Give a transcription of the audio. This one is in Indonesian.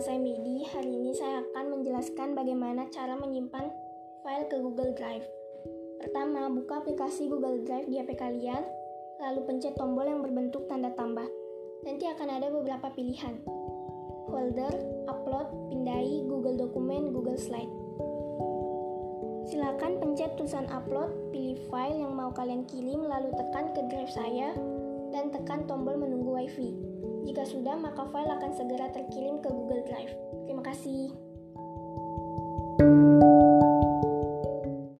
saya Medi. Hari ini saya akan menjelaskan bagaimana cara menyimpan file ke Google Drive. Pertama, buka aplikasi Google Drive di HP kalian, lalu pencet tombol yang berbentuk tanda tambah. Nanti akan ada beberapa pilihan. Folder, upload, pindai, Google Dokumen, Google Slide. Silakan pencet tulisan upload, pilih file yang mau kalian kirim, lalu tekan ke drive saya, dan tekan tombol menunggu WiFi. Jika sudah, maka file akan segera terkirim ke Google Drive. Terima kasih.